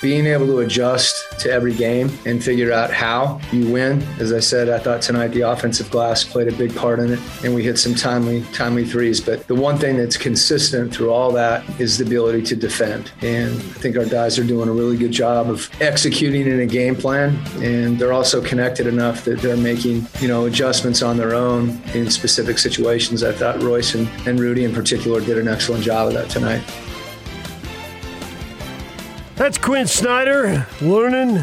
Being able to adjust to every game and figure out how you win. As I said, I thought tonight the offensive glass played a big part in it, and we hit some timely, timely threes. But the one thing that's consistent through all that is the ability to defend. And I think our guys are doing a really good job of executing in a game plan, and they're also connected enough that they're making, you know, adjustments on their own in specific situations. I thought Royce and, and Rudy in particular did an excellent job of that tonight. That's Quin Snyder learning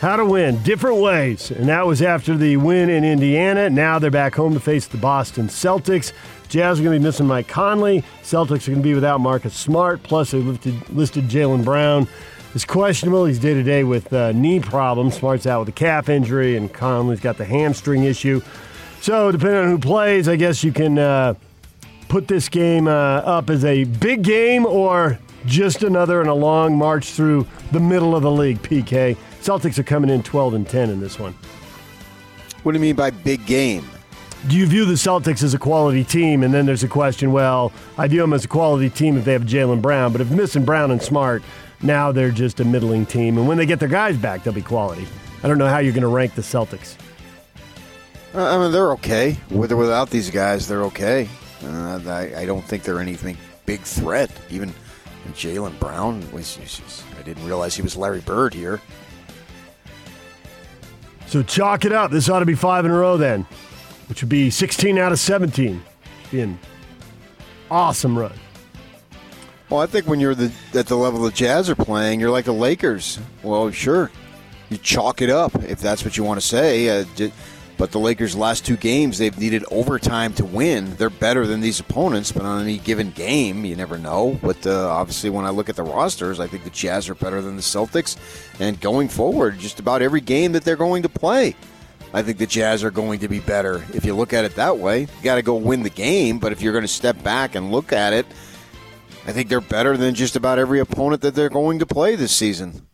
how to win different ways. And that was after the win in Indiana. Now they're back home to face the Boston Celtics. Jazz are going to be missing Mike Conley. Celtics are going to be without Marcus Smart. Plus, they listed, listed Jaylen Brown is questionable. He's day to day with uh, knee problems. Smart's out with a calf injury, and Conley's got the hamstring issue. So, depending on who plays, I guess you can uh, put this game uh, up as a big game or just another in a long march through the middle of the league. PK Celtics are coming in 12 and 10 in this one. What do you mean by big game? Do you view the Celtics as a quality team? And then there's a question. Well, I view them as a quality team if they have Jaylen Brown, but if missing Brown and Smart, now they're just a middling team. And when they get their guys back, they'll be quality. I don't know how you're going to rank the Celtics. Uh, I mean, they're okay. With or without these guys, they're okay. Uh, I, I don't think they're anything big threat. Even Jaylen Brown was. I didn't realize he was Larry Bird here. So chalk it up. This ought to be five in a row then, which would be 16 out of 17. Be an awesome run. Well, I think when you're the, at the level the Jazz are playing, you're like the Lakers. Well, sure, you chalk it up if that's what you want to say. Uh, j- but the Lakers' last two games, they've needed overtime to win. They're better than these opponents, but on any given game, you never know. But uh, obviously, when I look at the rosters, I think the Jazz are better than the Celtics. And going forward, just about every game that they're going to play, I think the Jazz are going to be better. If you look at it that way, you got to go win the game. But if you're going to step back and look at it, I think they're better than just about every opponent that they're going to play this season.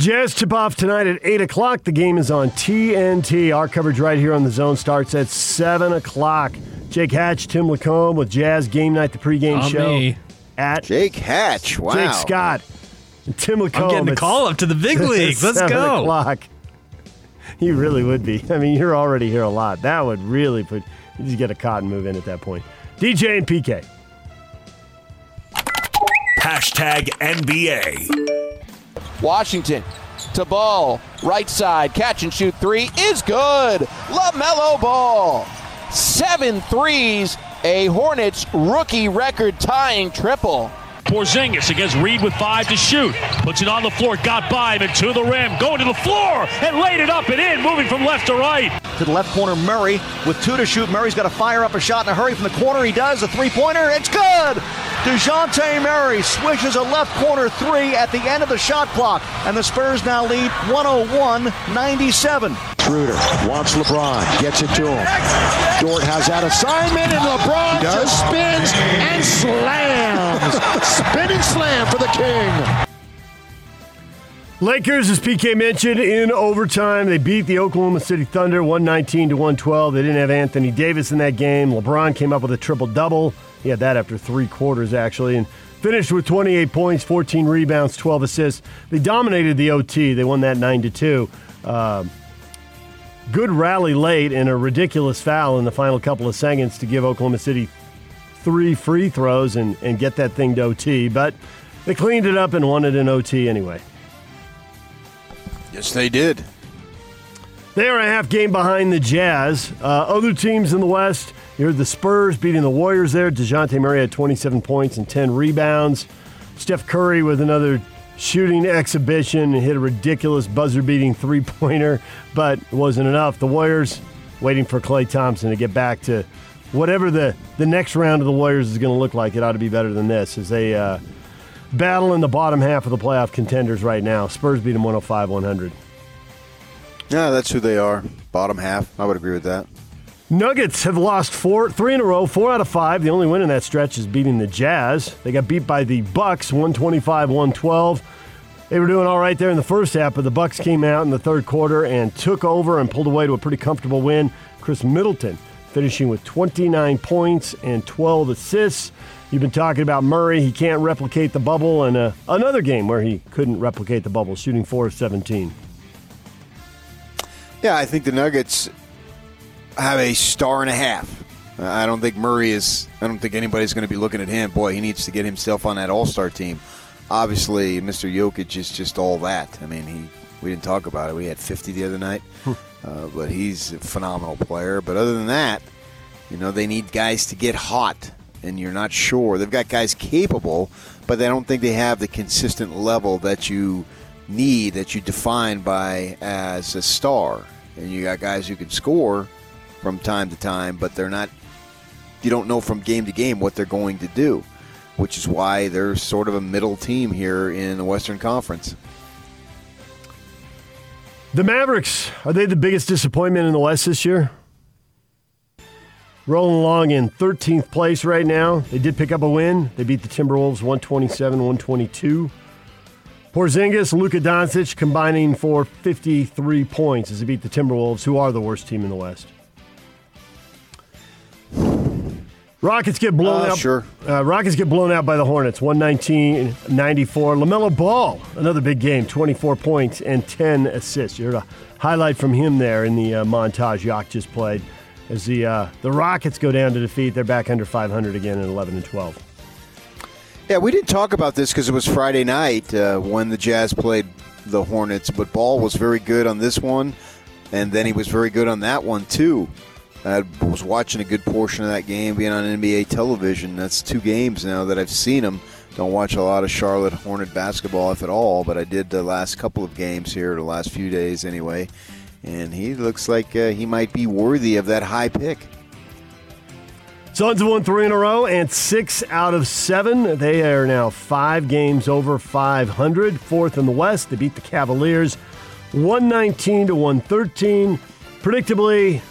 Jazz tip off tonight at 8 o'clock. The game is on TNT. Our coverage right here on the zone starts at 7 o'clock. Jake Hatch, Tim Lacombe with Jazz Game Night, the pregame On show. me. At Jake Hatch. Wow. Jake Scott. And Tim Lacombe. I'm getting a call up to the big leagues. Let's 7 go. o'clock. You really would be. I mean, you're already here a lot. That would really put, you just get a cotton move in at that point. DJ and PK. Hashtag NBA. Washington to ball, right side, catch and shoot three is good. LaMelo Ball, seven threes, a Hornets rookie record tying triple. Porzingis against Reed with five to shoot. Puts it on the floor, got by him and to the rim, going to the floor and laid it up and in, moving from left to right. To the left corner, Murray with two to shoot. Murray's got to fire up a shot in a hurry from the corner. He does a three pointer. It's good. DeJounte Murray swishes a left corner three at the end of the shot clock, and the Spurs now lead 101 97. Schroeder wants LeBron, gets it to him. Dort has that assignment, and LeBron just spins and slams. Spinning slam for the King. Lakers, as PK mentioned, in overtime, they beat the Oklahoma City Thunder 119 to 112. They didn't have Anthony Davis in that game. LeBron came up with a triple double. He had that after three quarters, actually, and finished with 28 points, 14 rebounds, 12 assists. They dominated the OT. They won that 9 to 2. Uh, good rally late and a ridiculous foul in the final couple of seconds to give Oklahoma City three free throws and, and get that thing to OT. But they cleaned it up and won it in OT anyway. Yes, they did. They are a half game behind the Jazz. Uh, other teams in the West, you're the Spurs beating the Warriors there. DeJounte Murray had 27 points and 10 rebounds. Steph Curry with another shooting exhibition and hit a ridiculous buzzer beating three pointer, but it wasn't enough. The Warriors waiting for Klay Thompson to get back to whatever the, the next round of the Warriors is going to look like. It ought to be better than this as they uh, battle in the bottom half of the playoff contenders right now. Spurs beat them 105 100. Yeah, that's who they are. Bottom half. I would agree with that. Nuggets have lost four, three in a row, four out of five. The only win in that stretch is beating the Jazz. They got beat by the Bucks, 125-112. They were doing all right there in the first half, but the Bucks came out in the third quarter and took over and pulled away to a pretty comfortable win. Khris Middleton finishing with 29 points and 12 assists. You've been talking about Murray. He can't replicate the bubble, and uh, another game where he couldn't replicate the bubble, shooting 4 of 17. Yeah, I think the Nuggets have a star and a half. I don't think Murray is. I don't think anybody's going to be looking at him. Boy, he needs to get himself on that All Star team. Obviously, Mr. Jokic is just all that. I mean, he. We didn't talk about it. We had 50 the other night, uh, but he's a phenomenal player. But other than that, you know, they need guys to get hot, and you're not sure. They've got guys capable, but they don't think they have the consistent level that you need, that you define by as a star. And you got guys who can score from time to time, but they're not. You don't know from game to game what they're going to do, which is why they're sort of a middle team here in the Western Conference. The Mavericks, are they the biggest disappointment in the West this year? Rolling along in 13th place right now. They did pick up a win. They beat the Timberwolves 127 122. Porzingis, Luka Doncic combining for 53 points as they beat the Timberwolves, who are the worst team in the West. Rockets get blown Uh, out. sure. Uh, Rockets get blown out by the Hornets, 119 94. LaMelo Ball, another big game, 24 points and 10 assists. You heard a highlight from him there in the uh, montage Yak just played. As the, uh, the Rockets go down to defeat, they're back under 500 again at 11 and 12. Yeah, we didn't talk about this because it was Friday night uh, when the Jazz played the Hornets, but Ball was very good on this one, and then he was very good on that one too. I was watching a good portion of that game being on NBA television. That's two games now that I've seen him. Don't watch a lot of Charlotte Hornet basketball, if at all, but I did the last couple of games here, the last few days anyway. And he looks like uh, he might be worthy of that high pick. Suns won three in a row and six out of seven. They are now five games over 500, fourth in the West. They beat the Cavaliers 119 to 113. Predictably,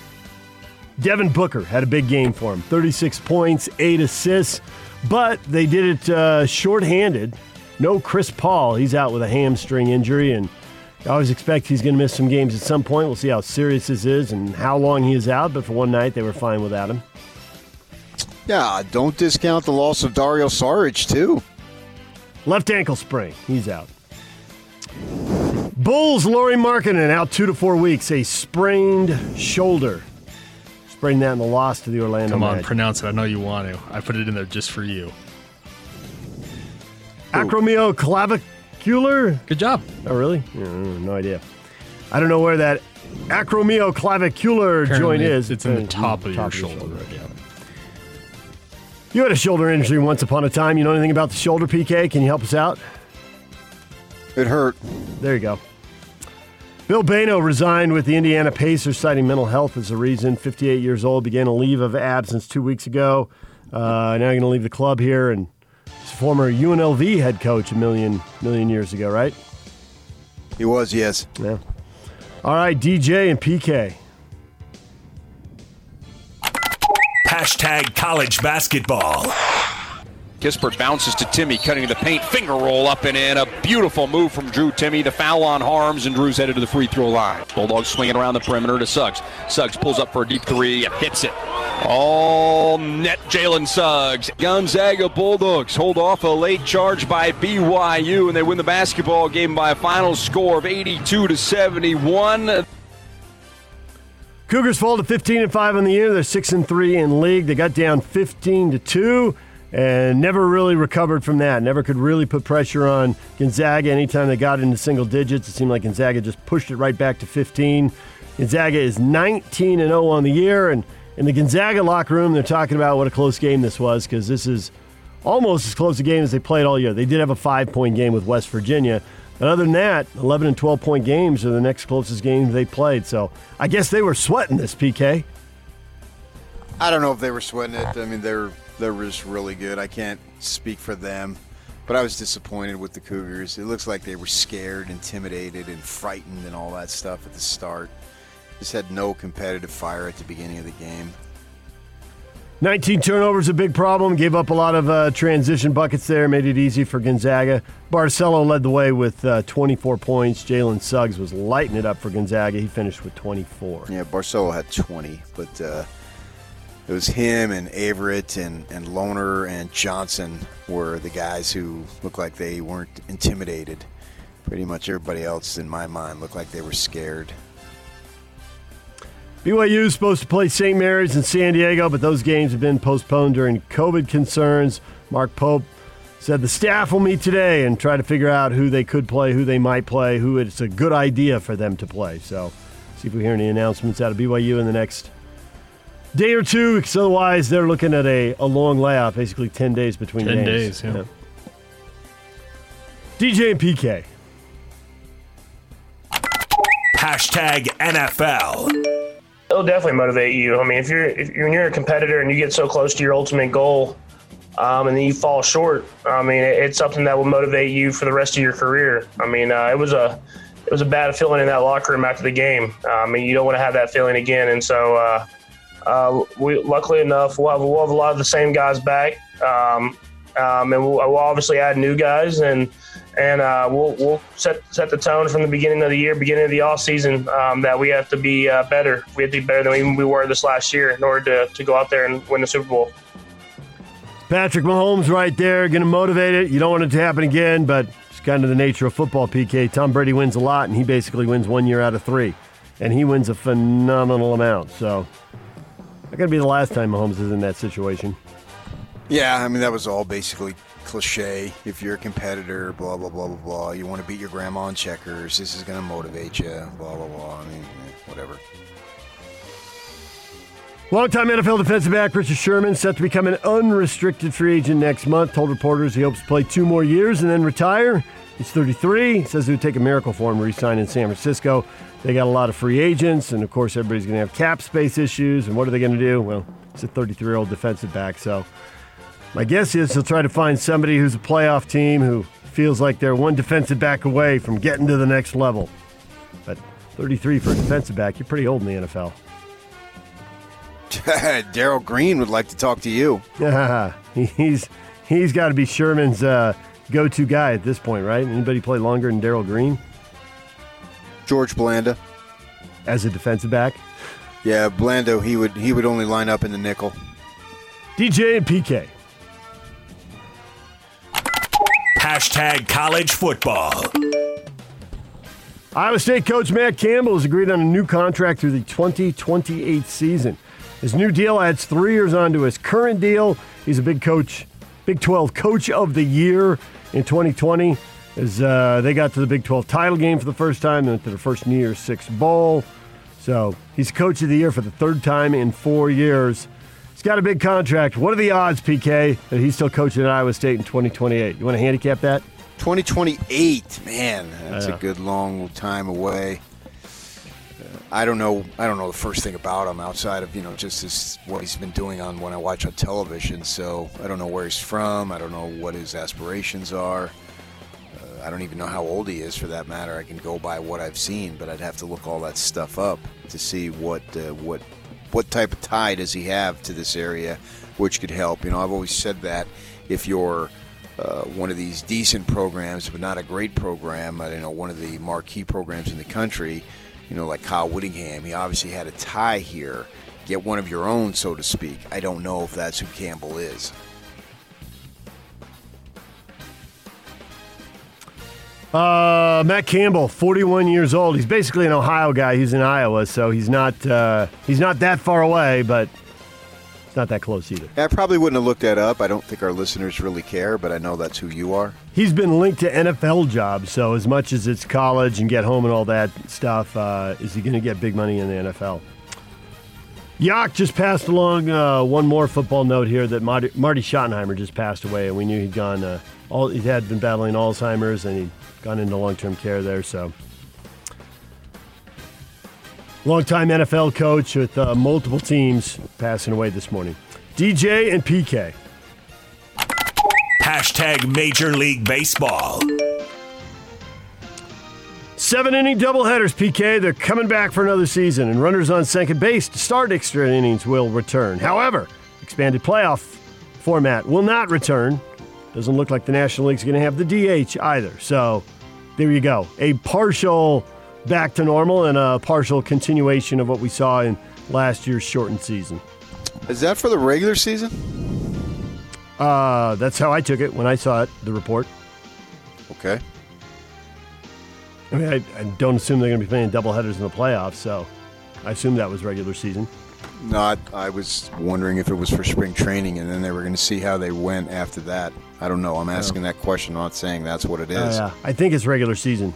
Devin Booker had a big game for him 36 points, eight assists, but they did it uh, shorthanded. No Chris Paul. He's out with a hamstring injury, and I always expect he's going to miss some games at some point. We'll see how serious this is and how long he is out, but for one night, they were fine without him. Yeah, don't discount the loss of Dario Saric, too. Left ankle sprain. He's out. Bulls, Lauri Markkanen out two to four weeks. A sprained shoulder. Sprained that in the loss to the Orlando Come on, Magic. pronounce it. I know you want to. I put it in there just for you. Acromioclavicular. Good job. Oh, really? Yeah, no idea. I don't know where that acromioclavicular joint Apparently, is. It's in the uh, top of your your shoulder. Yeah. You had a shoulder injury once upon a time. You know anything about the shoulder, PK? Can you help us out? It hurt. There you go. Bill Bayno resigned with the Indiana Pacers, citing mental health as a reason. 58 years old, began a leave of absence two weeks ago. Uh, now going to leave the club here, and he's a former UNLV head coach a million million years ago, right? He was, yes. Yeah. All right, DJ and PK. Hashtag college basketball. Kispert bounces to Timme, cutting the paint, finger roll up and in. A beautiful move from Drew Timme. The foul on Harms, and Drew's headed to the free throw line. Bulldogs swinging around the perimeter to Suggs. Suggs pulls up for a deep three, hits it. All net Jalen Suggs. Gonzaga Bulldogs hold off a late charge by BYU, and they win the basketball game by a final score of 82 to 71. Cougars fall to 15 and 5 on the year. They're 6 and 3 in league. They got down 15 to 2 and never really recovered from that. Never could really put pressure on Gonzaga anytime they got into single digits. It seemed like Gonzaga just pushed it right back to 15. Gonzaga is 19 and 0 on the year and in the Gonzaga locker room they're talking about what a close game this was cuz this is almost as close a game as they played all year. They did have a 5-point game with West Virginia. Other than that, 11 and 12 point games are the next closest games they played. So I guess they were sweating this, PK. I don't know if they were sweating it. I mean, they're they're just really good. I can't speak for them, but I was disappointed with the Cougars. It looks like they were scared, intimidated, and frightened, and all that stuff at the start. Just had no competitive fire at the beginning of the game. 19 turnovers, a big problem. Gave up a lot of uh, transition buckets there, made it easy for Gonzaga. Barcello led the way with uh, 24 points. Jalen Suggs was lighting it up for Gonzaga. He finished with 24. Yeah, Barcello had 20, but uh, it was him and Averette and, and Lohner and Johnson were the guys who looked like they weren't intimidated. Pretty much everybody else, in my mind, looked like they were scared. BYU is supposed to play St. Mary's in San Diego, but those games have been postponed during COVID concerns. Mark Pope said the staff will meet today and try to figure out who they could play, who they might play, who it's a good idea for them to play. So, see if we hear any announcements out of BYU in the next day or two, because otherwise they're looking at a, a long layoff, basically 10 days between 10 games. days, yeah. DJ and PK. Hashtag NFL. It'll definitely motivate you. I mean, if you're if you're, you're a competitor and you get so close to your ultimate goal, um, and then you fall short, I mean, it, it's something that will motivate you for the rest of your career. I mean, uh, it was a it was a bad feeling in that locker room after the game. Uh, I mean, you don't want to have that feeling again. And so, uh, uh, we luckily enough, we'll have, we'll have a lot of the same guys back, um, um, and we'll, we'll obviously add new guys and and uh, we'll we'll set set the tone from the beginning of the year, beginning of the off season, um, that we have to be uh, better. We have to be better than we were this last year in order to, to go out there and win the Super Bowl. Patrick Mahomes right there, going to motivate it. You don't want it to happen again, but it's kind of the nature of football, PK. Tom Brady wins a lot, and he basically wins one year out of three. And he wins a phenomenal amount. So, not going to be the last time Mahomes is in that situation. Yeah, I mean, that was all basically cliche. If you're a competitor, blah, blah, blah, blah, blah. You want to beat your grandma on checkers. This is going to motivate you, blah, blah, blah. I mean, whatever. Longtime NFL defensive back Richard Sherman set to become an unrestricted free agent next month. Told reporters he hopes to play two more years and then retire. He's 33. Says it would take a miracle for him to resign in San Francisco. They got a lot of free agents, and of course, everybody's going to have cap space issues. And what are they going to do? Well, it's a 33 year old defensive back. So my guess is he'll try to find somebody who's a playoff team who feels like they're one defensive back away from getting to the next level. But 33 for a defensive back, you're pretty old in the NFL. Darrell Green would like to talk to you. Yeah, he's he's got to be Sherman's uh, go-to guy at this point, right? Anybody play longer than Darrell Green George Blanda. as a defensive back? Yeah, Blando. He would he would only line up in the nickel. DJ and PK. Hashtag college football. Iowa State coach Matt Campbell has agreed on a new contract through the 2028 season. His new deal adds three years onto his current deal. He's a big coach, Big 12 Coach of the Year in 2020 as uh, they got to the Big 12 title game for the first time and to the first New Year's Six Bowl. So he's Coach of the Year for the third time in four years. He's got a big contract. What are the odds, PK, that he's still coaching at Iowa State in 2028? You want to handicap that? 2028, man, that's a good long time away. Uh, I don't know. I don't know the first thing about him outside of you know just his, what he's been doing on when I watch on television. So I don't know where he's from. I don't know what his aspirations are. Uh, I don't even know how old he is, for that matter. I can go by what I've seen, but I'd have to look all that stuff up to see what uh, what what type of tie does he have to this area, which could help. You know, I've always said that if you're uh, one of these decent programs, but not a great program, uh, you know, one of the marquee programs in the country, you know, like Kyle Whittingham, he obviously had a tie here. Get one of your own, so to speak. I don't know if that's who Campbell is. Uh, Matt Campbell, 41 years old. He's basically an Ohio guy. He's in Iowa, so he's not uh, he's not that far away, but it's not that close either. I probably wouldn't have looked that up. I don't think our listeners really care, but I know that's who you are. He's been linked to NFL jobs, so as much as it's college and get home and all that stuff, uh, is he going to get big money in the NFL? Yak just passed along uh, one more football note here that Marty, Marty Schottenheimer just passed away, and we knew he'd gone. Uh, all he had been battling Alzheimer's, and he'd gone into long-term care there. So, longtime NFL coach with uh, multiple teams passing away this morning. DJ and PK. Hashtag Major League Baseball. Seven inning doubleheaders, PK. They're coming back for another season, and runners on second base to start extra innings will return. However, expanded playoff format will not return. Doesn't look like the National League's going to have the DH either. So there you go. A partial back to normal and a partial continuation of what we saw in last year's shortened season. Is that for the regular season? Uh, that's how I took it when I saw it, the report. Okay. I mean, I, I don't assume they're going to be playing doubleheaders in the playoffs, so I assume that was regular season. No, I, I was wondering if it was for spring training, and then they were going to see how they went after that. I don't know. I'm asking that question, not saying that's what it oh, is. Oh, yeah. I think it's regular season.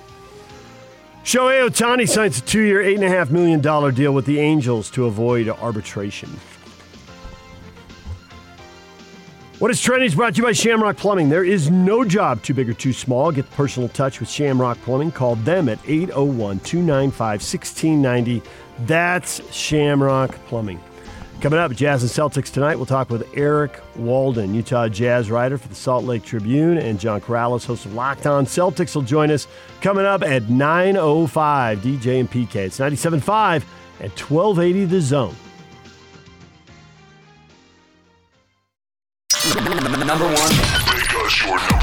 Shohei Ohtani signs a two-year, eight and a half million dollar deal with the Angels to avoid arbitration. What is trending is brought to you by Shamrock Plumbing. There is no job too big or too small. Get the personal touch with Shamrock Plumbing. Call them at 801 295 1690. That's Shamrock Plumbing. Coming up, Jazz and Celtics tonight, we'll talk with Eric Walden, Utah Jazz writer for the Salt Lake Tribune, and John Karalis, host of Locked On Celtics, will join us coming up at 9.05, DJ and PK. It's 97.5 at 1280 The Zone. Number one.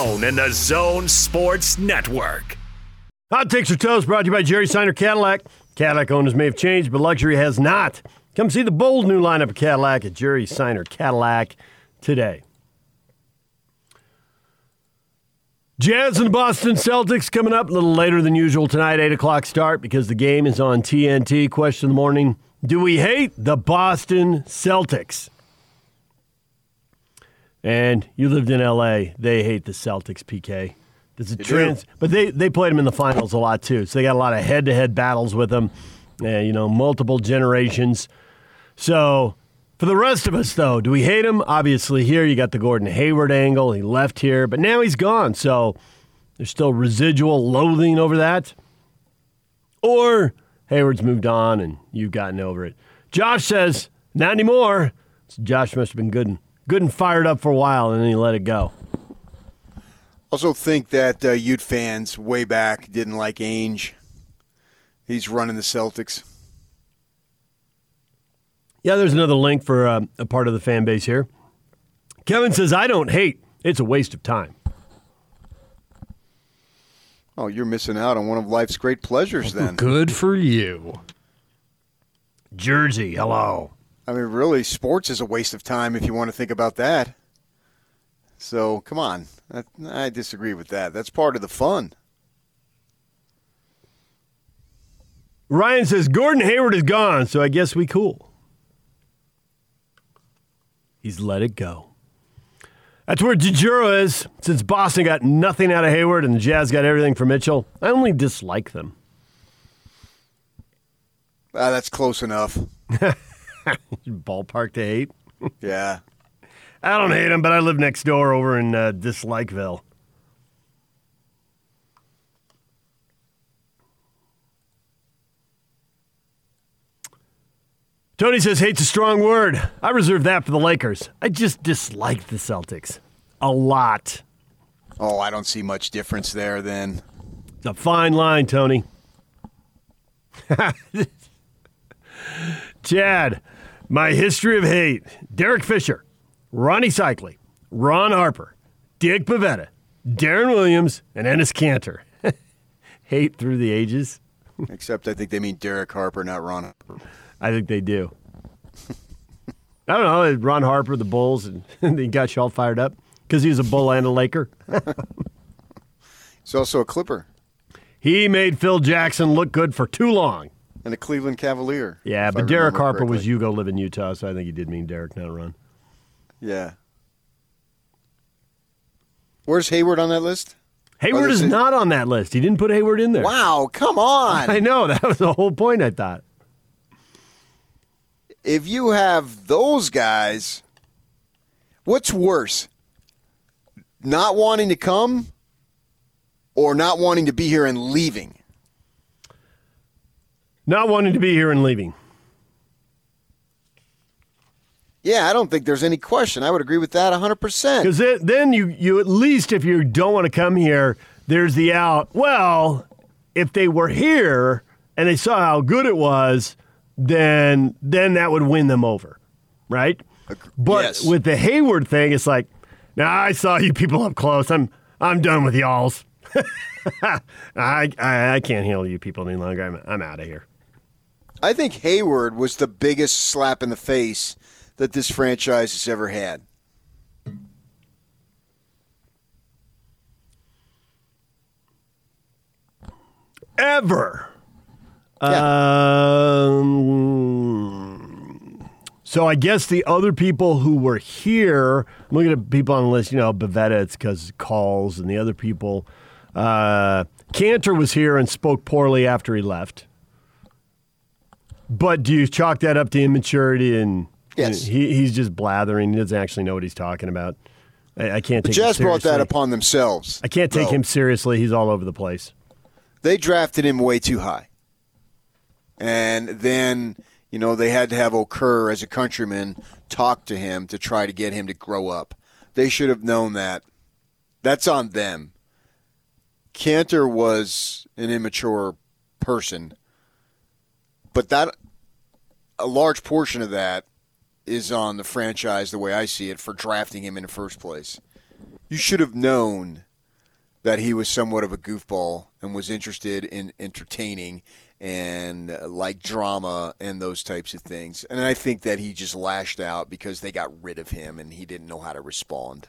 and the Zone Sports Network. Hot Takes or Toast brought to you by Jerry Seiner Cadillac. Cadillac owners may have changed, but luxury has not. Come see the bold new lineup of Cadillac at Jerry Seiner Cadillac today. Jazz and Boston Celtics coming up a little later than usual tonight, 8 o'clock start because the game is on TNT. Question of the morning Do we hate the Boston Celtics? And you lived in LA. They hate the Celtics, PK. There's a They trans, do. but they, they played them in the finals a lot too. So they got a lot of head to head battles with them, uh, you know, multiple generations. So for the rest of us, though, do we hate him? Obviously, here you got the Gordon Hayward angle. He left here, but now he's gone. So there's still residual loathing over that. Or Hayward's moved on and you've gotten over it. Josh says, not anymore. So Josh must have been good and, good and fired up for a while, and then he let it go. Also, think that uh, Ute fans way back didn't like Ainge. He's running the Celtics. Yeah, there's another link for uh, a part of the fan base here. Kevin says, I don't hate. It's a waste of time. Oh, you're missing out on one of life's great pleasures then. Good for you. Jersey, hello. I mean, really, sports is a waste of time if you want to think about that. So, come on. I, I disagree with that. That's part of the fun. Ryan says, Gordon Hayward is gone, so I guess we cool. He's let it go. That's where Jujuro is. Since Boston got nothing out of Hayward and the Jazz got everything from Mitchell, I only dislike them. Ah, that's close enough. Ballpark to hate. Yeah. I don't hate him, but I live next door over in uh, Dislikeville. Tony says hate's a strong word. I reserve that for the Lakers. I just dislike the Celtics a lot. Oh, I don't see much difference there then. It's a fine line, Tony. Chad, my history of hate. Derek Fisher, Rony Seikaly, Ron Harper, Dick Bavetta, Deron Williams, and Enes Kanter. hate through the ages. Except I think they mean Derek Harper, not Ron Harper. I think they do. I don't know. Ron Harper, the Bulls, and he got you all fired up because he was a Bull and a Laker. He's also a Clipper he made Phil Jackson look good for too long. And a Cleveland Cavalier. Yeah, but Derek Harper was correctly. Hugo live in Utah, so I think he did mean Derek, not Ron. Yeah. Where's Hayward on that list? Hayward is not on that list. He didn't put Hayward in there. Wow, come on. I know. That was the whole point, I thought. If you have those guys, what's worse? Not wanting to come or not wanting to be here and leaving? Not wanting to be here and leaving. Yeah, I don't think there's any question. I would agree with that 100%. Because then you, you at least, if you don't want to come here, there's the out. Well, if they were here and they saw how good it was, then then that would win them over, right? But yes. with the Hayward thing, it's like, now I saw you people up close. I'm I'm done with y'all's. I, I I can't handle you people any longer. I'm I'm out of here. I think Hayward was the biggest slap in the face that this franchise has ever had. Ever. Um, so I guess the other people who were here, I'm looking at people on the list, you know, Bavetta, it's because calls, and the other people. Uh, Kanter was here and spoke poorly after he left. But do you chalk that up to immaturity and Yes. he, he's just blathering. He doesn't actually know what he's talking about. I, I can't take him Jazz brought that upon themselves. I can't take him seriously. He's all over the place. They drafted him way too high. And then, you know, they had to have Okur as a countryman talk to him to try to get him to grow up. They should have known that. That's on them. Kanter was an immature person, but that a large portion of that is on the franchise the way I see it for drafting him in the first place. You should have known that he was somewhat of a goofball and was interested in entertaining and uh, like drama and those types of things. And I think that he just lashed out because they got rid of him and he didn't know how to respond.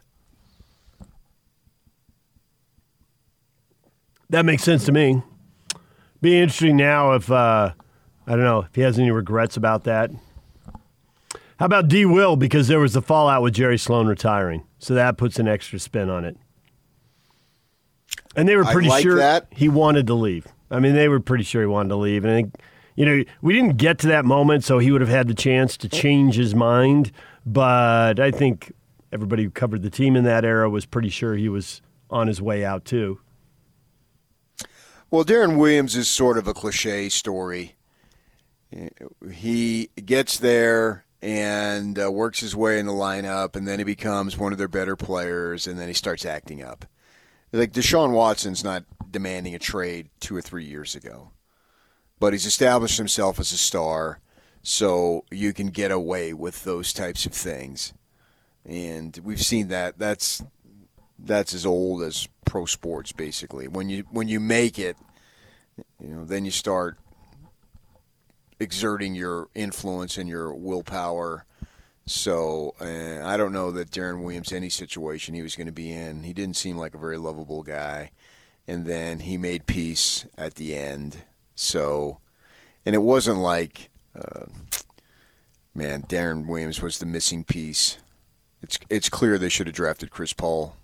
That makes sense to me. Be interesting now if uh, I don't know if he has any regrets about that. How about D. Will? Because there was the fallout with Jerry Sloan retiring, so that puts an extra spin on it. And they were pretty like sure that. he wanted to leave. I mean, they were pretty sure he wanted to leave. And I think, you know, we didn't get to that moment, so he would have had the chance to change his mind. But I think everybody who covered the team in that era was pretty sure he was on his way out too. Well, Deron Williams is sort of a cliche story. He gets there and uh, works his way in the lineup, and then he becomes one of their better players, and then he starts acting up. Like Deshaun Watson's not demanding a trade two or three years ago, but he's established himself as a star, so you can get away with those types of things. And we've seen that. That's that's as old as pro sports, basically. When you when you make it, you know, then you start exerting your influence and your willpower. So uh, I don't know that Deron Williams, any situation he was going to be in, he didn't seem like a very lovable guy. And then he made peace at the end. So, and it wasn't like, uh, man, Deron Williams was the missing piece. It's it's clear they should have drafted Chris Paul.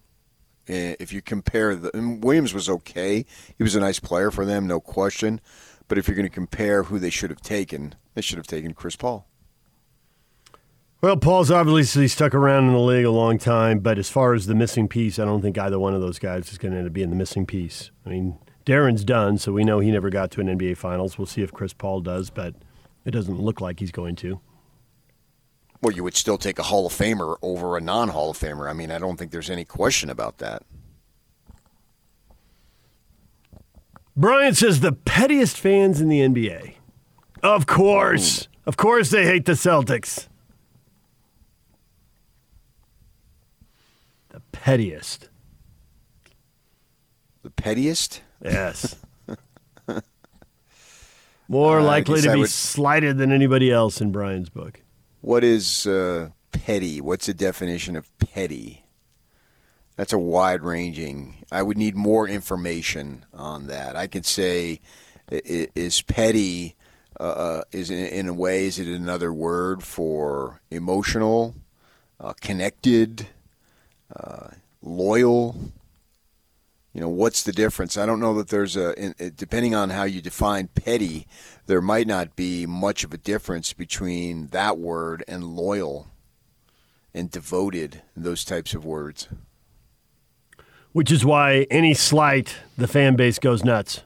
Uh, If you compare the Williams was okay, he was a nice player for them, no question. But if you're going to compare who they should have taken, they should have taken Chris Paul. Well, Paul's obviously stuck around in the league a long time, but as far as the missing piece, I don't think either one of those guys is going to end up being the missing piece. I mean, Deron's done, so we know he never got to an NBA Finals. We'll see if Chris Paul does, but it doesn't look like he's going to. Well, you would still take a Hall of Famer over a non Hall of Famer. I mean, I don't think there's any question about that. Brian says the pettiest fans in the NBA. Of course. Of course they hate the Celtics. The pettiest. The pettiest? Yes. More Uh, likely to I be would- slighted than anybody else in Brian's book. What is uh, petty? What's the definition of petty? That's a wide ranging. I would need more information on that. I could say, is petty, uh, is in, in a way, is it another word for emotional, uh, connected, uh, loyal? you know, what's the difference? I don't know that there's a, depending on how you define petty, there might not be much of a difference between that word and loyal and devoted, those types of words. Which is why any slight, the fan base goes nuts.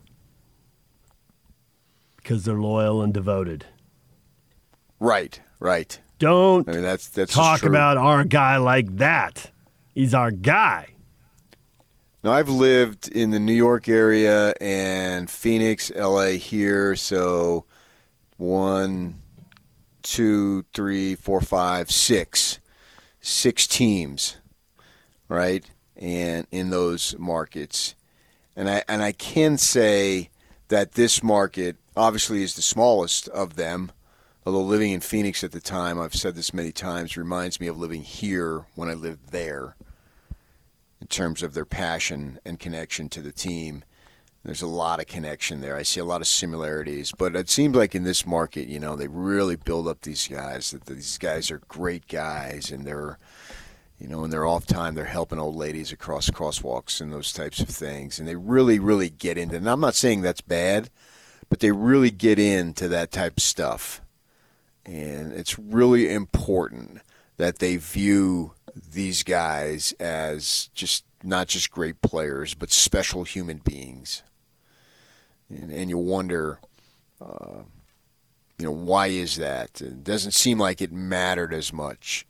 Because they're loyal and devoted. Right, right. Don't I mean, that's, that's talk about our guy like that. He's our guy. Now, I've lived in the New York area and Phoenix, LA here. So one, two, three, four, five, six, six teams, right? And in those markets, and I and I can say that this market obviously is the smallest of them. Although living in Phoenix at the time, I've said this many times, reminds me of living here when I lived there in terms of their passion and connection to the team. There's a lot of connection there. I see a lot of similarities, but it seems like in this market, you know, they really build up these guys. That these guys are great guys, and they're, you know, in their off time, they're helping old ladies across crosswalks and those types of things. And they really, really get into. And I'm not saying that's bad, but they really get into that type of stuff and it's really important that they view these guys as just not just great players, but special human beings. And, and you wonder, uh, you know, why is that? It doesn't seem like it mattered as much.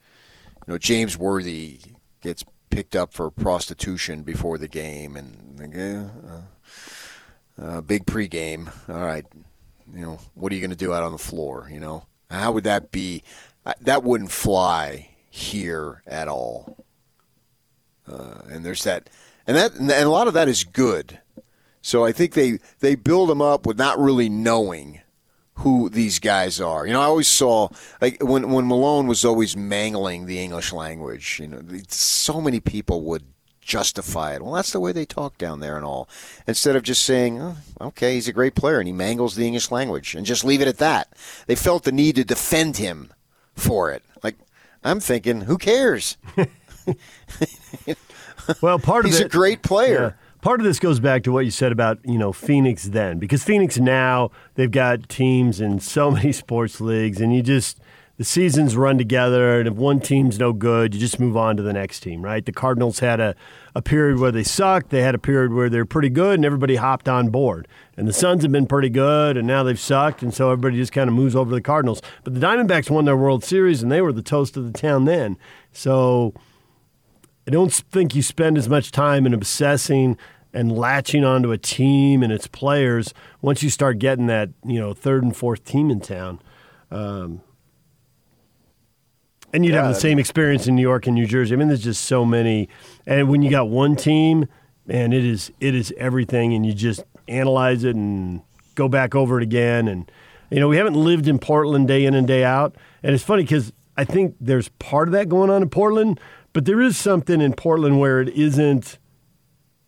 You know, James Worthy gets picked up for prostitution before the game, and uh, uh, big pregame. All right, you know, what are you going to do out on the floor? You know, how would that be? That wouldn't fly here at all. Uh, and there's that, and that, and a lot of that is good. So I think they they build them up with not really knowing who these guys are. You know, I always saw like when when Malone was always mangling the English language. You know, so many people would justify it. Well, that's the way they talk down there and all. Instead of just saying, oh, okay, he's a great player and he mangles the English language and just leave it at that. They felt the need to defend him for it. Like, I'm thinking, who cares? well, part of it he's a great player. Yeah part of this goes back to what you said about you know Phoenix then because Phoenix now they've got teams in so many sports leagues and you just the seasons run together, and if one team's no good, you just move on to the next team, right? The Cardinals had a, a period where they sucked. They had a period where they're pretty good, and everybody hopped on board. And the Suns have been pretty good, and now they've sucked, and so everybody just kind of moves over to the Cardinals. But the Diamondbacks won their World Series, and they were the toast of the town then. So I don't think you spend as much time in obsessing and latching onto a team and its players once you start getting that, you know, third and fourth team in town. Um, and you'd yeah, have the same experience in New York and New Jersey. I mean, there's just so many. And when you got one team, and it is it is everything, and you just analyze it and go back over it again. And you know, we haven't lived in Portland day in and day out, and it's funny because I think there's part of that going on in Portland, but there is something in Portland where it isn't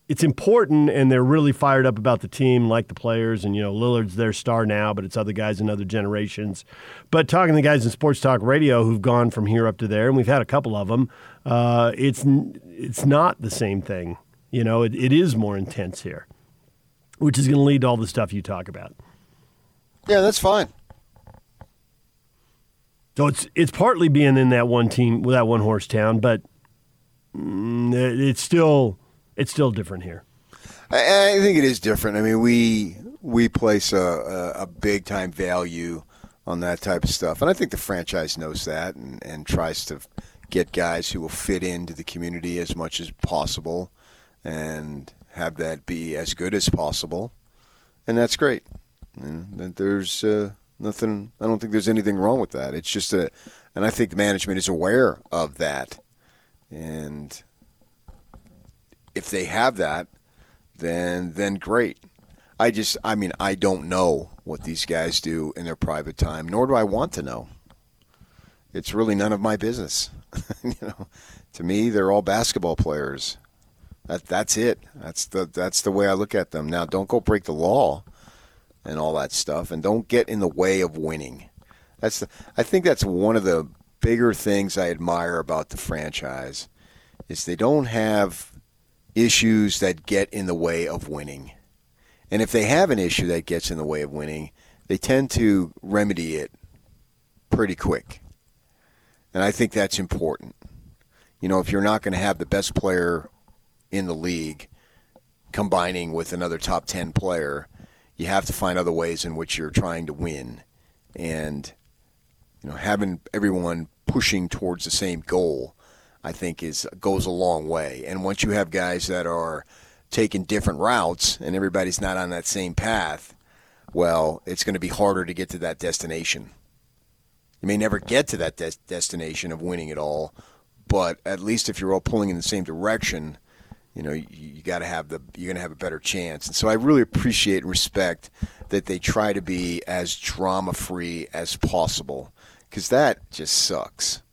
it's important and they're really fired up about the team, like the players. And, you know, Lillard's their star now, but it's other guys in other generations. But talking to the guys in Sports Talk Radio who've gone from here up to there, and we've had a couple of them, uh, it's, it's not the same thing. You know, it, it is more intense here, which is going to lead to all the stuff you talk about. Yeah, that's fine. So it's it's partly being in that one team, that one horse town, but it's still it's still different here. I, I think it is different. I mean, we we place a, a, a big time value on that type of stuff, and I think the franchise knows that and, and tries to get guys who will fit into the community as much as possible, and have that be as good as possible, and that's great. And there's uh, nothing. I don't think there's anything wrong with that. It's just a, and I think management is aware of that, and if they have that, then then great. I just, I mean, I don't know what these guys do in their private time, nor do I want to know. It's really none of my business. you know, to me, they're all basketball players. That that's it. That's the that's the way I look at them. Now, don't go break the law and all that stuff, and don't get in the way of winning. That's the, I think that's one of the bigger things I admire about the franchise is they don't have issues that get in the way of winning. And if they have an issue that gets in the way of winning, they tend to remedy it pretty quick. And I think that's important. You know, if you're not going to have the best player in the league combining with another top 10 player, you have to find other ways in which you're trying to win. And, you know, having everyone pushing towards the same goal, I think, is goes a long way. And once you have guys that are taking different routes and everybody's not on that same path, well, it's going to be harder to get to that destination. You may never get to that des- destination of winning it all, but at least if you're all pulling in the same direction, you know, you, you got to have the you're going to have a better chance. And so I really appreciate and respect that they try to be as drama free as possible because that just sucks.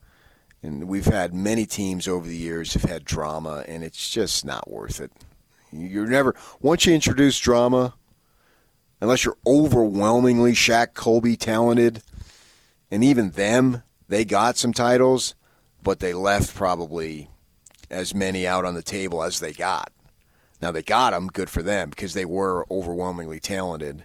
And we've had many teams over the years have had drama, and it's just not worth it. You're never once you introduce drama, unless you're overwhelmingly Shaq Kobe talented, and even them, they got some titles, but they left probably as many out on the table as they got. Now they got them, good for them, because they were overwhelmingly talented.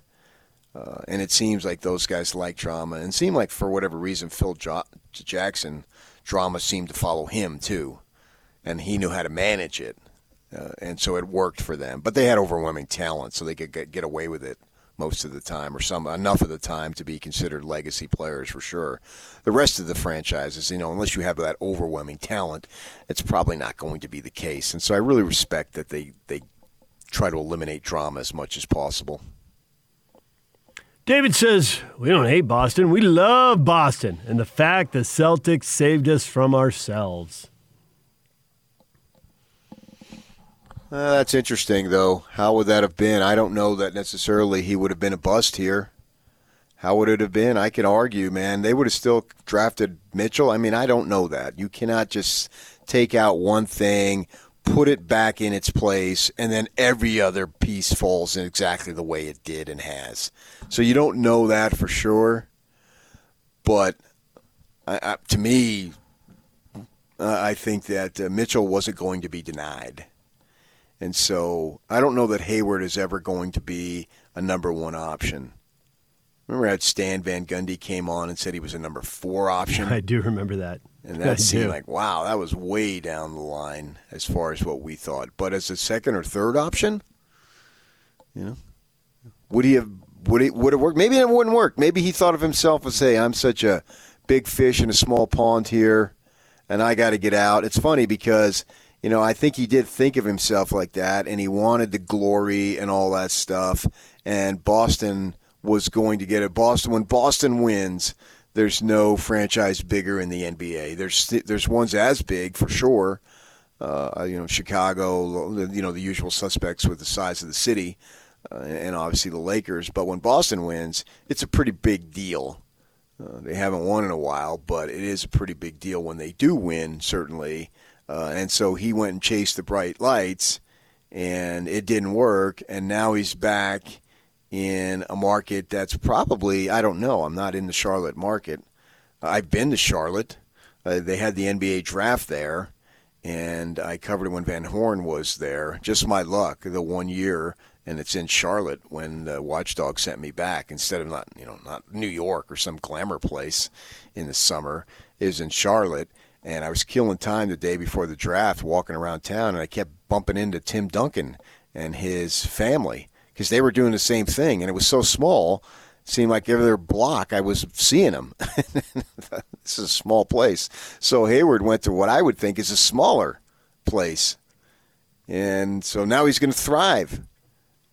Uh, and it seems like those guys like drama, and seemed like for whatever reason, Phil jo- Jackson drama seemed to follow him too, and he knew how to manage it, uh, and so it worked for them. But they had overwhelming talent, so they could get, get away with it most of the time, or some enough of the time to be considered legacy players for sure. The rest of the franchises, you know, unless you have that overwhelming talent, it's probably not going to be the case. And so I really respect that they they try to eliminate drama as much as possible. David says, We don't hate Boston. We love Boston and the fact the Celtics saved us from ourselves. Uh, that's interesting, though. How would that have been? I don't know that necessarily he would have been a bust here. How would it have been? I can argue, man. They would have still drafted Mitchell. I mean, I don't know that. You cannot just take out one thing, put it back in its place, and then every other piece falls in exactly the way it did and has. So you don't know that for sure. But I, I, to me, uh, I think that uh, Mitchell wasn't going to be denied. And so I don't know that Hayward is ever going to be a number one option. Remember how Stan Van Gundy came on and said he was a number four option? I do remember that. And that seemed like, wow, that was way down the line as far as what we thought. But as a second or third option, you know, would he have would it would it work? Maybe it wouldn't work. Maybe he thought of himself as, say, I'm such a big fish in a small pond here, and I got to get out. It's funny because you know I think he did think of himself like that, and he wanted the glory and all that stuff. And Boston was going to get it. Boston when Boston wins, there's no franchise bigger in the NBA. There's there's ones as big for sure. Uh, you know, Chicago, you know, the usual suspects with the size of the city uh, and obviously the Lakers. But when Boston wins, it's a pretty big deal. Uh, they haven't won in a while, but it is a pretty big deal when they do win, certainly. Uh, and so he went and chased the bright lights, and it didn't work. And now he's back in a market that's probably, I don't know, I'm not in the Charlotte market. I've been to Charlotte. Uh, they had the NBA draft there, and I covered it when Van Horn was there. Just my luck, the one year and it's in Charlotte when the Watchdog sent me back instead of not you know not New York or some glamour place in the summer. Was in Charlotte, and I was killing time the day before the draft, walking around town, and I kept bumping into Tim Duncan and his family because they were doing the same thing, and it was so small. It seemed like every other block I was seeing them. this is a small place. So Hayward went to what I would think is a smaller place. And so now he's going to thrive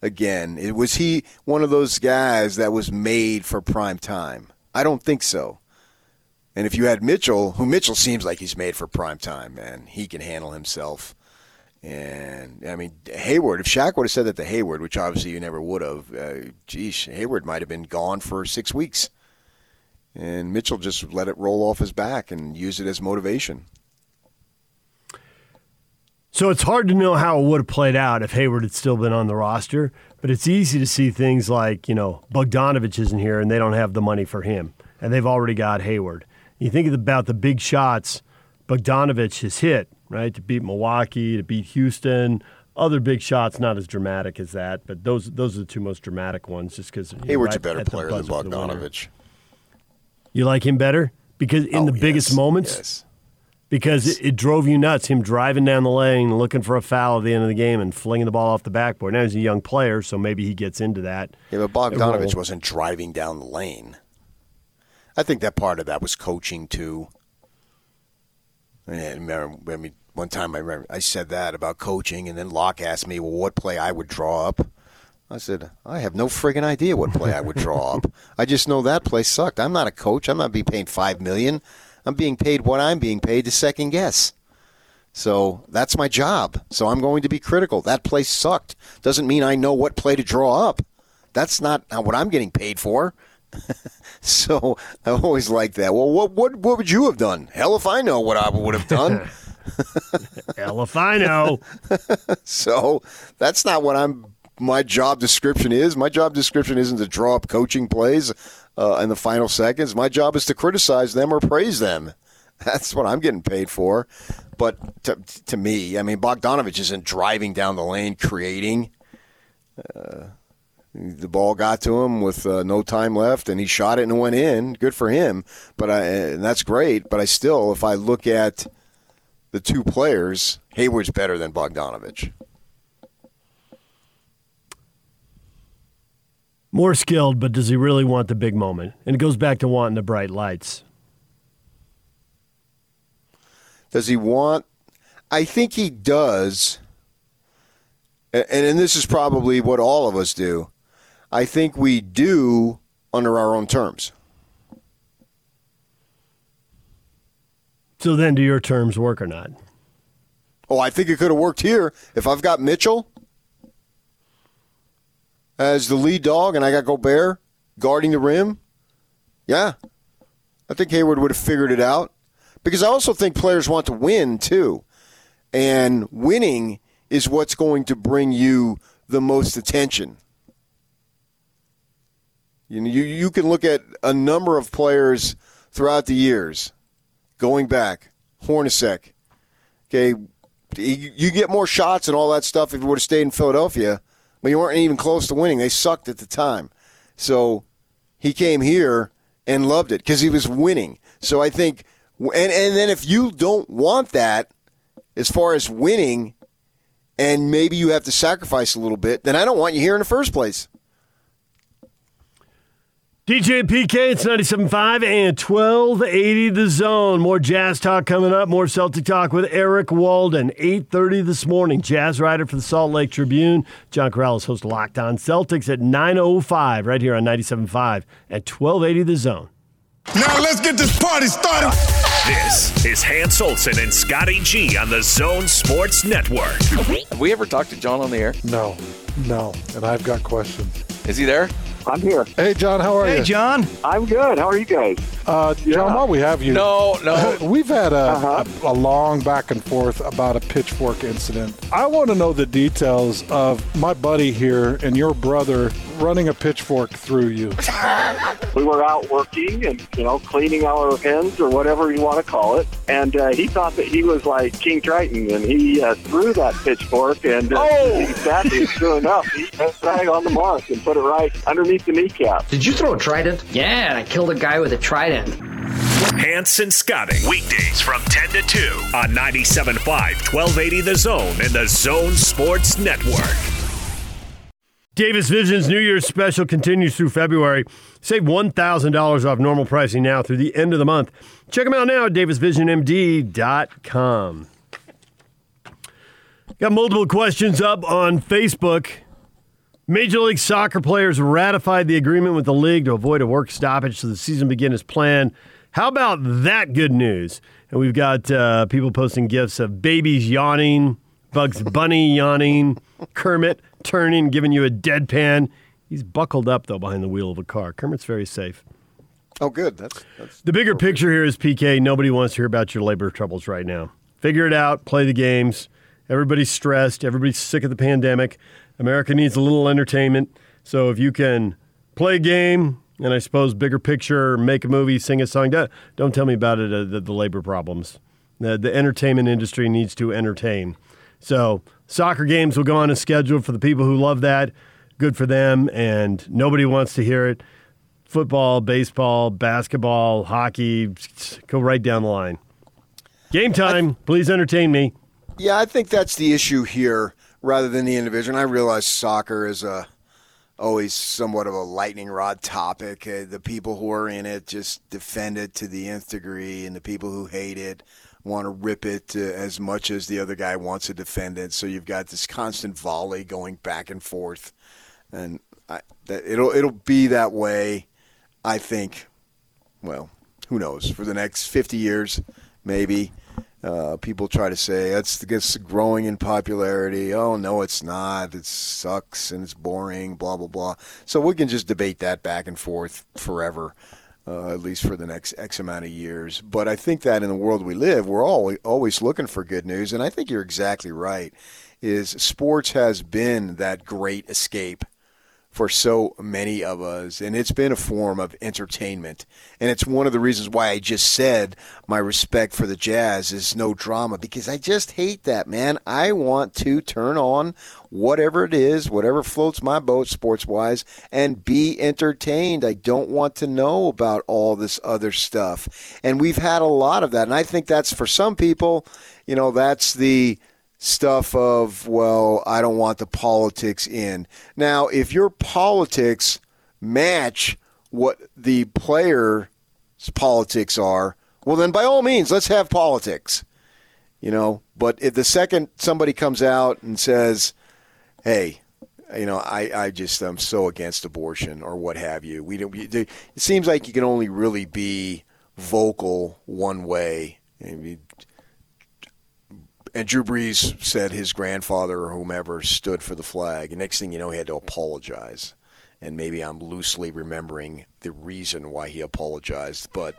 again. It, was he one of those guys that was made for prime time? I don't think so. And if you had Mitchell, who Mitchell seems like he's made for prime time, man, he can handle himself. And I mean, Hayward. If Shaq would have said that to Hayward, which obviously you never would have, uh, geez, Hayward might have been gone for six weeks. And Mitchell just let it roll off his back and use it as motivation. So it's hard to know how it would have played out if Hayward had still been on the roster, but it's easy to see things like, you know, Bogdanovich isn't here and they don't have the money for him, and they've already got Hayward. You think about the big shots Bogdanovich has hit, right, to beat Milwaukee, to beat Houston, Other big shots, not as dramatic as that, but those those are the two most dramatic ones. Just because Hayward's a better player than Bogdanovich. You like him better because in Oh, the biggest yes, moments, yes. because it, it drove you nuts. Him driving down the lane, looking for a foul at the end of the game, and flinging the ball off the backboard. Now he's a young player, so maybe he gets into that. Yeah, but Bogdanovich wasn't driving down the lane. I think that part of that was coaching too. And remember, I mean, one time I remember I said that about coaching, and then Locke asked me, "Well, what play I would draw up?" I said, "I have no friggin' idea what play I would draw up. I just know that play sucked. I'm not a coach. I'm not being paid five million. I'm being paid what I'm being paid to second guess." So that's my job. So I'm going to be critical. That play sucked. Doesn't mean I know what play to draw up. That's not what I'm getting paid for. so I always like that. Well, what what what would you have done? Hell if I know what I would have done. Hell if I know. so that's not what I'm. My job description is. My job description isn't to draw up coaching plays uh, in the final seconds. My job is to criticize them or praise them. That's what I'm getting paid for. But to, to me, I mean, Bogdanovich isn't driving down the lane creating. Uh, the ball got to him with uh, no time left, and he shot it and went in. Good for him. But I, and that's great. But I still, if I look at the two players, Hayward's better than Bogdanovich. More skilled, but does he really want the big moment? And it goes back to wanting the bright lights. Does he want? I think he does. And, and this is probably what all of us do. I think we do under our own terms. So then, do your terms work or not? Oh, I think it could have worked here. If I've got Mitchell as the lead dog and I got Gobert guarding the rim, yeah, I think Hayward would have figured it out. Because I also think players want to win too. And winning is what's going to bring you the most attention. You, know, you, you can look at a number of players throughout the years, going back, Hornacek. Okay, you get more shots and all that stuff if you would have stayed in Philadelphia, but you weren't even close to winning. They sucked at the time. So he came here and loved it because he was winning. So I think, and, and then if you don't want that as far as winning, and maybe you have to sacrifice a little bit, then I don't want you here in the first place. DJ and PK, it's 97.5 and 1280 The Zone. More Jazz talk coming up. More Celtic talk with Eric Walden. 8.30 this morning. Jazz writer for the Salt Lake Tribune. John Karalis, host of Locked On Celtics at 9.05 right here on 97.5 at 1280 The Zone. Now let's get this party started. This is Hans Olsen and Scotty G on the Zone Sports Network. Have we ever talked to John on the air? No, no. And I've got questions. Is he there? I'm here. Hey, John, how are you? Hey, John. I'm good. How are you guys? Uh, John, while we have you. No, no. We've had a, Uh-huh. a, a long back and forth about a pitchfork incident. I want to know the details of my buddy here and your brother running a pitchfork through you. We were out working and, you know, cleaning our hens or whatever you want to call it. And uh, he thought that he was like King Triton and he uh, threw that pitchfork and uh, exactly, sure enough, he hit right on the mark and put it right underneath the kneecap. Did you throw a trident? Yeah, and I killed a guy with a trident. Hans and Scotty. Weekdays from 10 to 2 on 97.5, 1280 The Zone and the Zone Sports Network. Davis Vision's New Year's special continues through February. Save $1,000 off normal pricing now through the end of the month. Check them out now at davisvisionmd.com. Got multiple questions up on Facebook. Major League Soccer players ratified the agreement with the league to avoid a work stoppage so the season begin as planned. How about that good news? And we've got uh, people posting gifs of babies yawning, Bugs Bunny yawning, Kermit turning, giving you a deadpan. He's buckled up, though, behind the wheel of a car. Kermit's very safe. Oh, good. That's, that's The bigger picture here is PK. Nobody wants to hear about your labor troubles right now. Figure it out, play the games. Everybody's stressed, everybody's sick of the pandemic. America needs a little entertainment. So if you can play a game, and I suppose bigger picture, make a movie, sing a song, don't, don't tell me about it, uh, the, the labor problems. The, the entertainment industry needs to entertain. So soccer games will go on a schedule for the people who love that. Good for them, and nobody wants to hear it. Football, baseball, basketball, hockey, go right down the line. Game time. Please entertain me. Yeah, I think that's the issue here rather than the individual. And I realize soccer is a always somewhat of a lightning rod topic. Uh, the people who are in it just defend it to the nth degree, and the people who hate it want to rip it uh, as much as the other guy wants to defend it. So you've got this constant volley going back and forth, and I, that, it'll it'll be that way. I think. Well, who knows? For the next fifty years, maybe. Uh, people try to say it's, it's growing in popularity. Oh no, it's not. It sucks and it's boring. Blah blah blah. So we can just debate that back and forth forever, uh, at least for the next X amount of years. But I think that in the world we live, we're all always looking for good news, and I think you're exactly right. Is sports has been that great escape for so many of us, and it's been a form of entertainment. And it's one of the reasons why I just said my respect for the Jazz is no drama because I just hate that, man. I want to turn on whatever it is, whatever floats my boat sports wise, and be entertained. I don't want to know about all this other stuff. And we've had a lot of that. And I think that's for some people, you know, that's the stuff of, well, I don't want the politics in. Now, if your politics match what the player's politics are, well, then by all means, let's have politics. You know, but if the second somebody comes out and says, hey, you know, I, I just I'm so against abortion or what have you. We don't. It seems like you can only really be vocal one way. I mean, and Drew Brees said his grandfather or whomever stood for the flag. And next thing you know, he had to apologize. And maybe I'm loosely remembering the reason why he apologized, but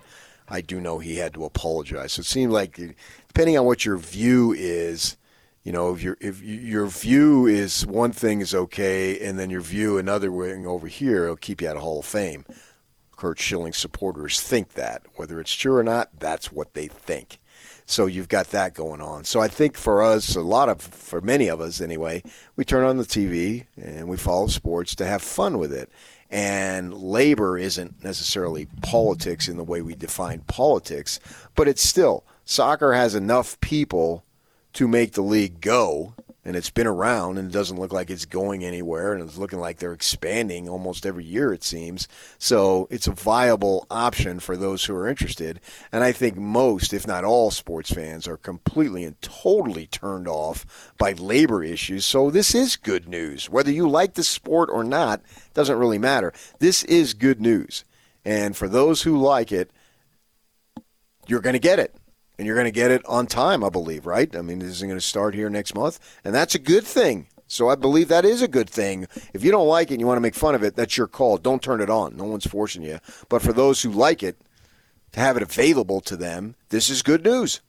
I do know he had to apologize. So it seemed like, depending on what your view is, you know, if your if your view is one thing is okay, and then your view another wing over here, it'll keep you out of Hall of Fame. Curt Schilling supporters think that, whether it's true or not, that's what they think. So you've got that going on. So I think for us, a lot of, for many of us anyway, we turn on the TV and we follow sports to have fun with it. And labor isn't necessarily politics in the way we define politics, but it's still, soccer has enough people to make the league go and it's been around and it doesn't look like it's going anywhere and it's looking like they're expanding almost every year it seems. So it's a viable option for those who are interested and i think most if not all sports fans are completely and totally turned off by labor issues. So this is good news. Whether you like the sport or not doesn't really matter. This is good news. And for those who like it you're going to get it and you're going to get it on time, I believe, right? I mean, this is going to start here next month, and that's a good thing. So I believe that is a good thing. If you don't like it and you want to make fun of it, that's your call. Don't turn it on. No one's forcing you. But for those who like it, to have it available to them, this is good news.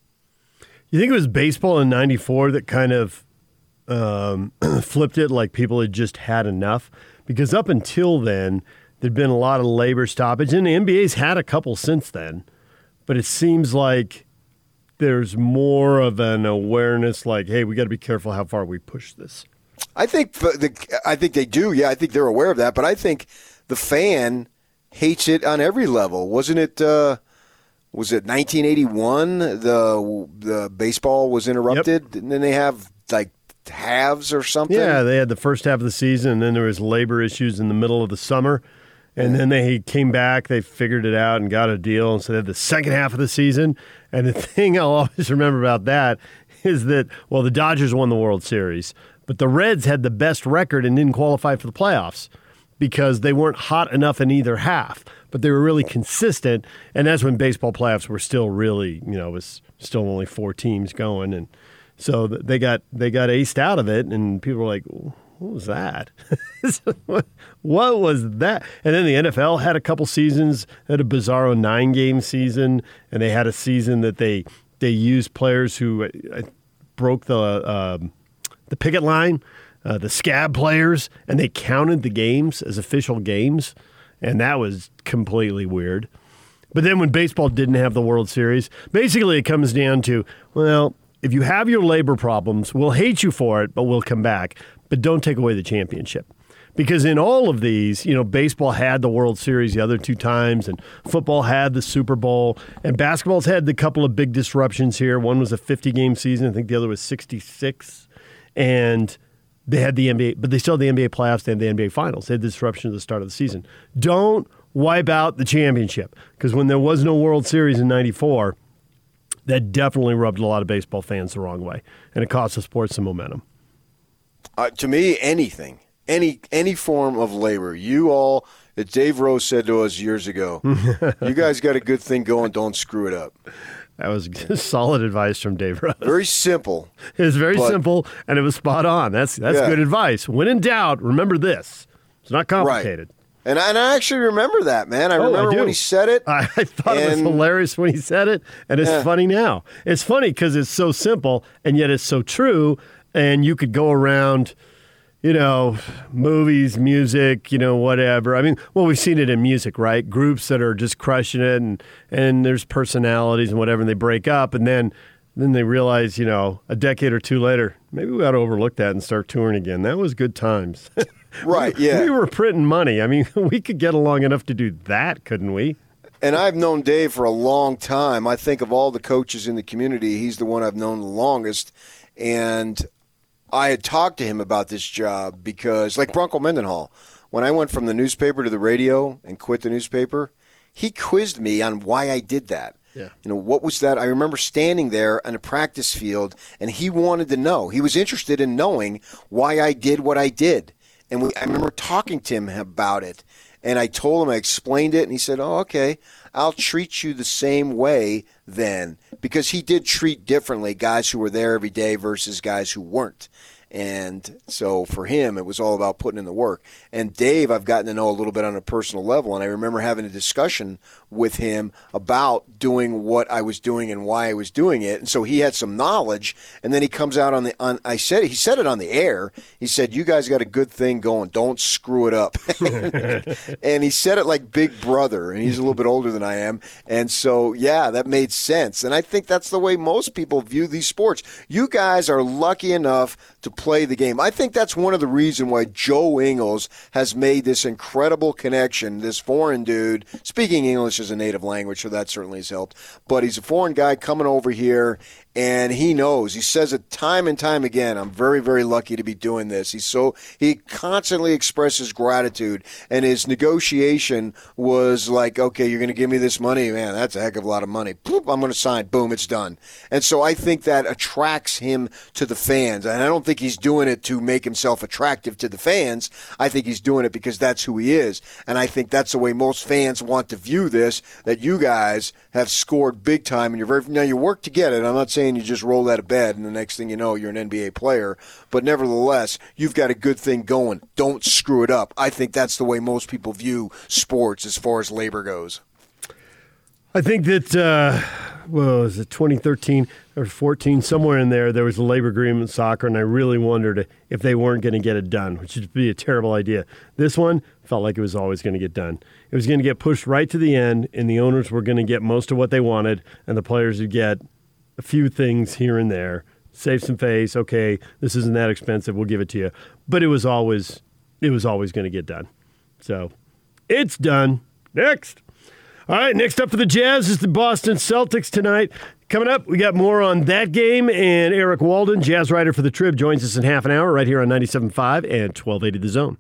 You think it was baseball in 94 that kind of um, flipped it like people had just had enough? Because up until then, there'd been a lot of labor stoppage, and the NBA's had a couple since then. But it seems like there's more of an awareness like, hey, we got to be careful how far we push this. I think the, I think they do. Yeah, I think they're aware of that. But I think the fan hates it on every level. Wasn't it? Uh, was it 1981? The the baseball was interrupted, yep. and then they have like halves or something. Yeah, they had the first half of the season, and then there was labor issues in the middle of the summer. And then they came back, they figured it out and got a deal. And so they had the second half of the season. And the thing I'll always remember about that is that, well, the Dodgers won the World Series, but the Reds had the best record and didn't qualify for the playoffs because they weren't hot enough in either half, but they were really consistent. And that's when baseball playoffs were still really, you know, it was still only four teams going. And so they got, they got aced out of it. And people were like, what was that? what was that? And then the NFL had a couple seasons, had a bizarro nine game season, and they had a season that they they used players who uh, broke the uh, the picket line, uh, the scab players, and they counted the games as official games, and that was completely weird. But then when baseball didn't have the World Series, basically it comes down to well, if you have your labor problems, we'll hate you for it, but we'll come back. But don't take away the championship. Because in all of these, you know, baseball had the World Series the other two times, and football had the Super Bowl, and basketball's had the couple of big disruptions here. One was a 50 game season, I think the other was 66. And they had the NBA, but they still had the NBA playoffs, they had the NBA finals. They had the disruption at the start of the season. Don't wipe out the championship because when there was no World Series in 94, that definitely rubbed a lot of baseball fans the wrong way, and it cost the sport some momentum. Uh, to me, anything, any any form of labor, you all, as Dave Rose said to us years ago, you guys got a good thing going. Don't screw it up. That was solid advice from Dave Rose. Very simple. It was very but, simple, and it was spot on. That's that's yeah. good advice. When in doubt, remember this. It's not complicated. Right. And I, and I actually remember that, man. I oh, remember I when he said it. I, I thought and, it was hilarious when he said it, and it's yeah. funny now. It's funny because it's so simple, and yet it's so true. And you could go around, you know, movies, music, you know, whatever. I mean, well, we've seen it in music, right? Groups that are just crushing it, and and there's personalities and whatever, and they break up, and then then they realize, you know, a decade or two later, maybe we ought to overlook that and start touring again. That was good times. Right, yeah. We were printing money. I mean, we could get along enough to do that, couldn't we? And I've known Dave for a long time. I think of all the coaches in the community, he's the one I've known the longest. And I had talked to him about this job because, like Bronco Mendenhall, when I went from the newspaper to the radio and quit the newspaper, he quizzed me on why I did that. Yeah. You know, what was that? I remember standing there on a practice field and he wanted to know. He was interested in knowing why I did what I did. And we, I remember talking to him about it. And I told him, I explained it, and he said, Oh, okay, I'll treat you the same way then. Because he did treat differently guys who were there every day versus guys who weren't. And so for him, it was all about putting in the work. And Dave, I've gotten to know a little bit on a personal level. And I remember having a discussion with him about doing what I was doing and why I was doing it. And so he had some knowledge. And then he comes out on the, on, I said, he said it on the air. He said, You guys got a good thing going. Don't screw it up. and he said it like Big Brother. And he's a little bit older than I am. And so, yeah, that made sense. And I think that's the way most people view these sports. You guys are lucky enough to play the game. I think that's one of the reasons why Joe Ingles has made this incredible connection. This foreign dude, speaking English as a native language, so that certainly has helped. But he's a foreign guy coming over here and he knows. He says it time and time again. I'm very, very lucky to be doing this. He's so he constantly expresses gratitude, and his negotiation was like, "Okay, you're going to give me this money, man. That's a heck of a lot of money. Boop, I'm going to sign. Boom, it's done." And so I think that attracts him to the fans, and I don't think he's doing it to make himself attractive to the fans. I think he's doing it because that's who he is, and I think that's the way most fans want to view this. That you guys have scored big time, and you're very now you work to get it. I'm not saying saying you just roll out of bed and the next thing you know you're an NBA player, but nevertheless, you've got a good thing going. Don't screw it up. I think that's the way most people view sports as far as labor goes. I think that uh, well, was it 2013 or 14, somewhere in there, there was a labor agreement in soccer, and I really wondered if they weren't going to get it done, which would be a terrible idea. This one felt like it was always going to get done. It was going to get pushed right to the end, and the owners were going to get most of what they wanted, and the players would get a few things here and there, save some face. Okay, this isn't that expensive. We'll give it to you. But it was always it was always going to get done. So it's done. Next. All right, next up for the Jazz is the Boston Celtics tonight. Coming up, we got more on that game, and Eric Walden, jazz writer for the Trib, joins us in half an hour right here on 97.5 and 1280 The Zone.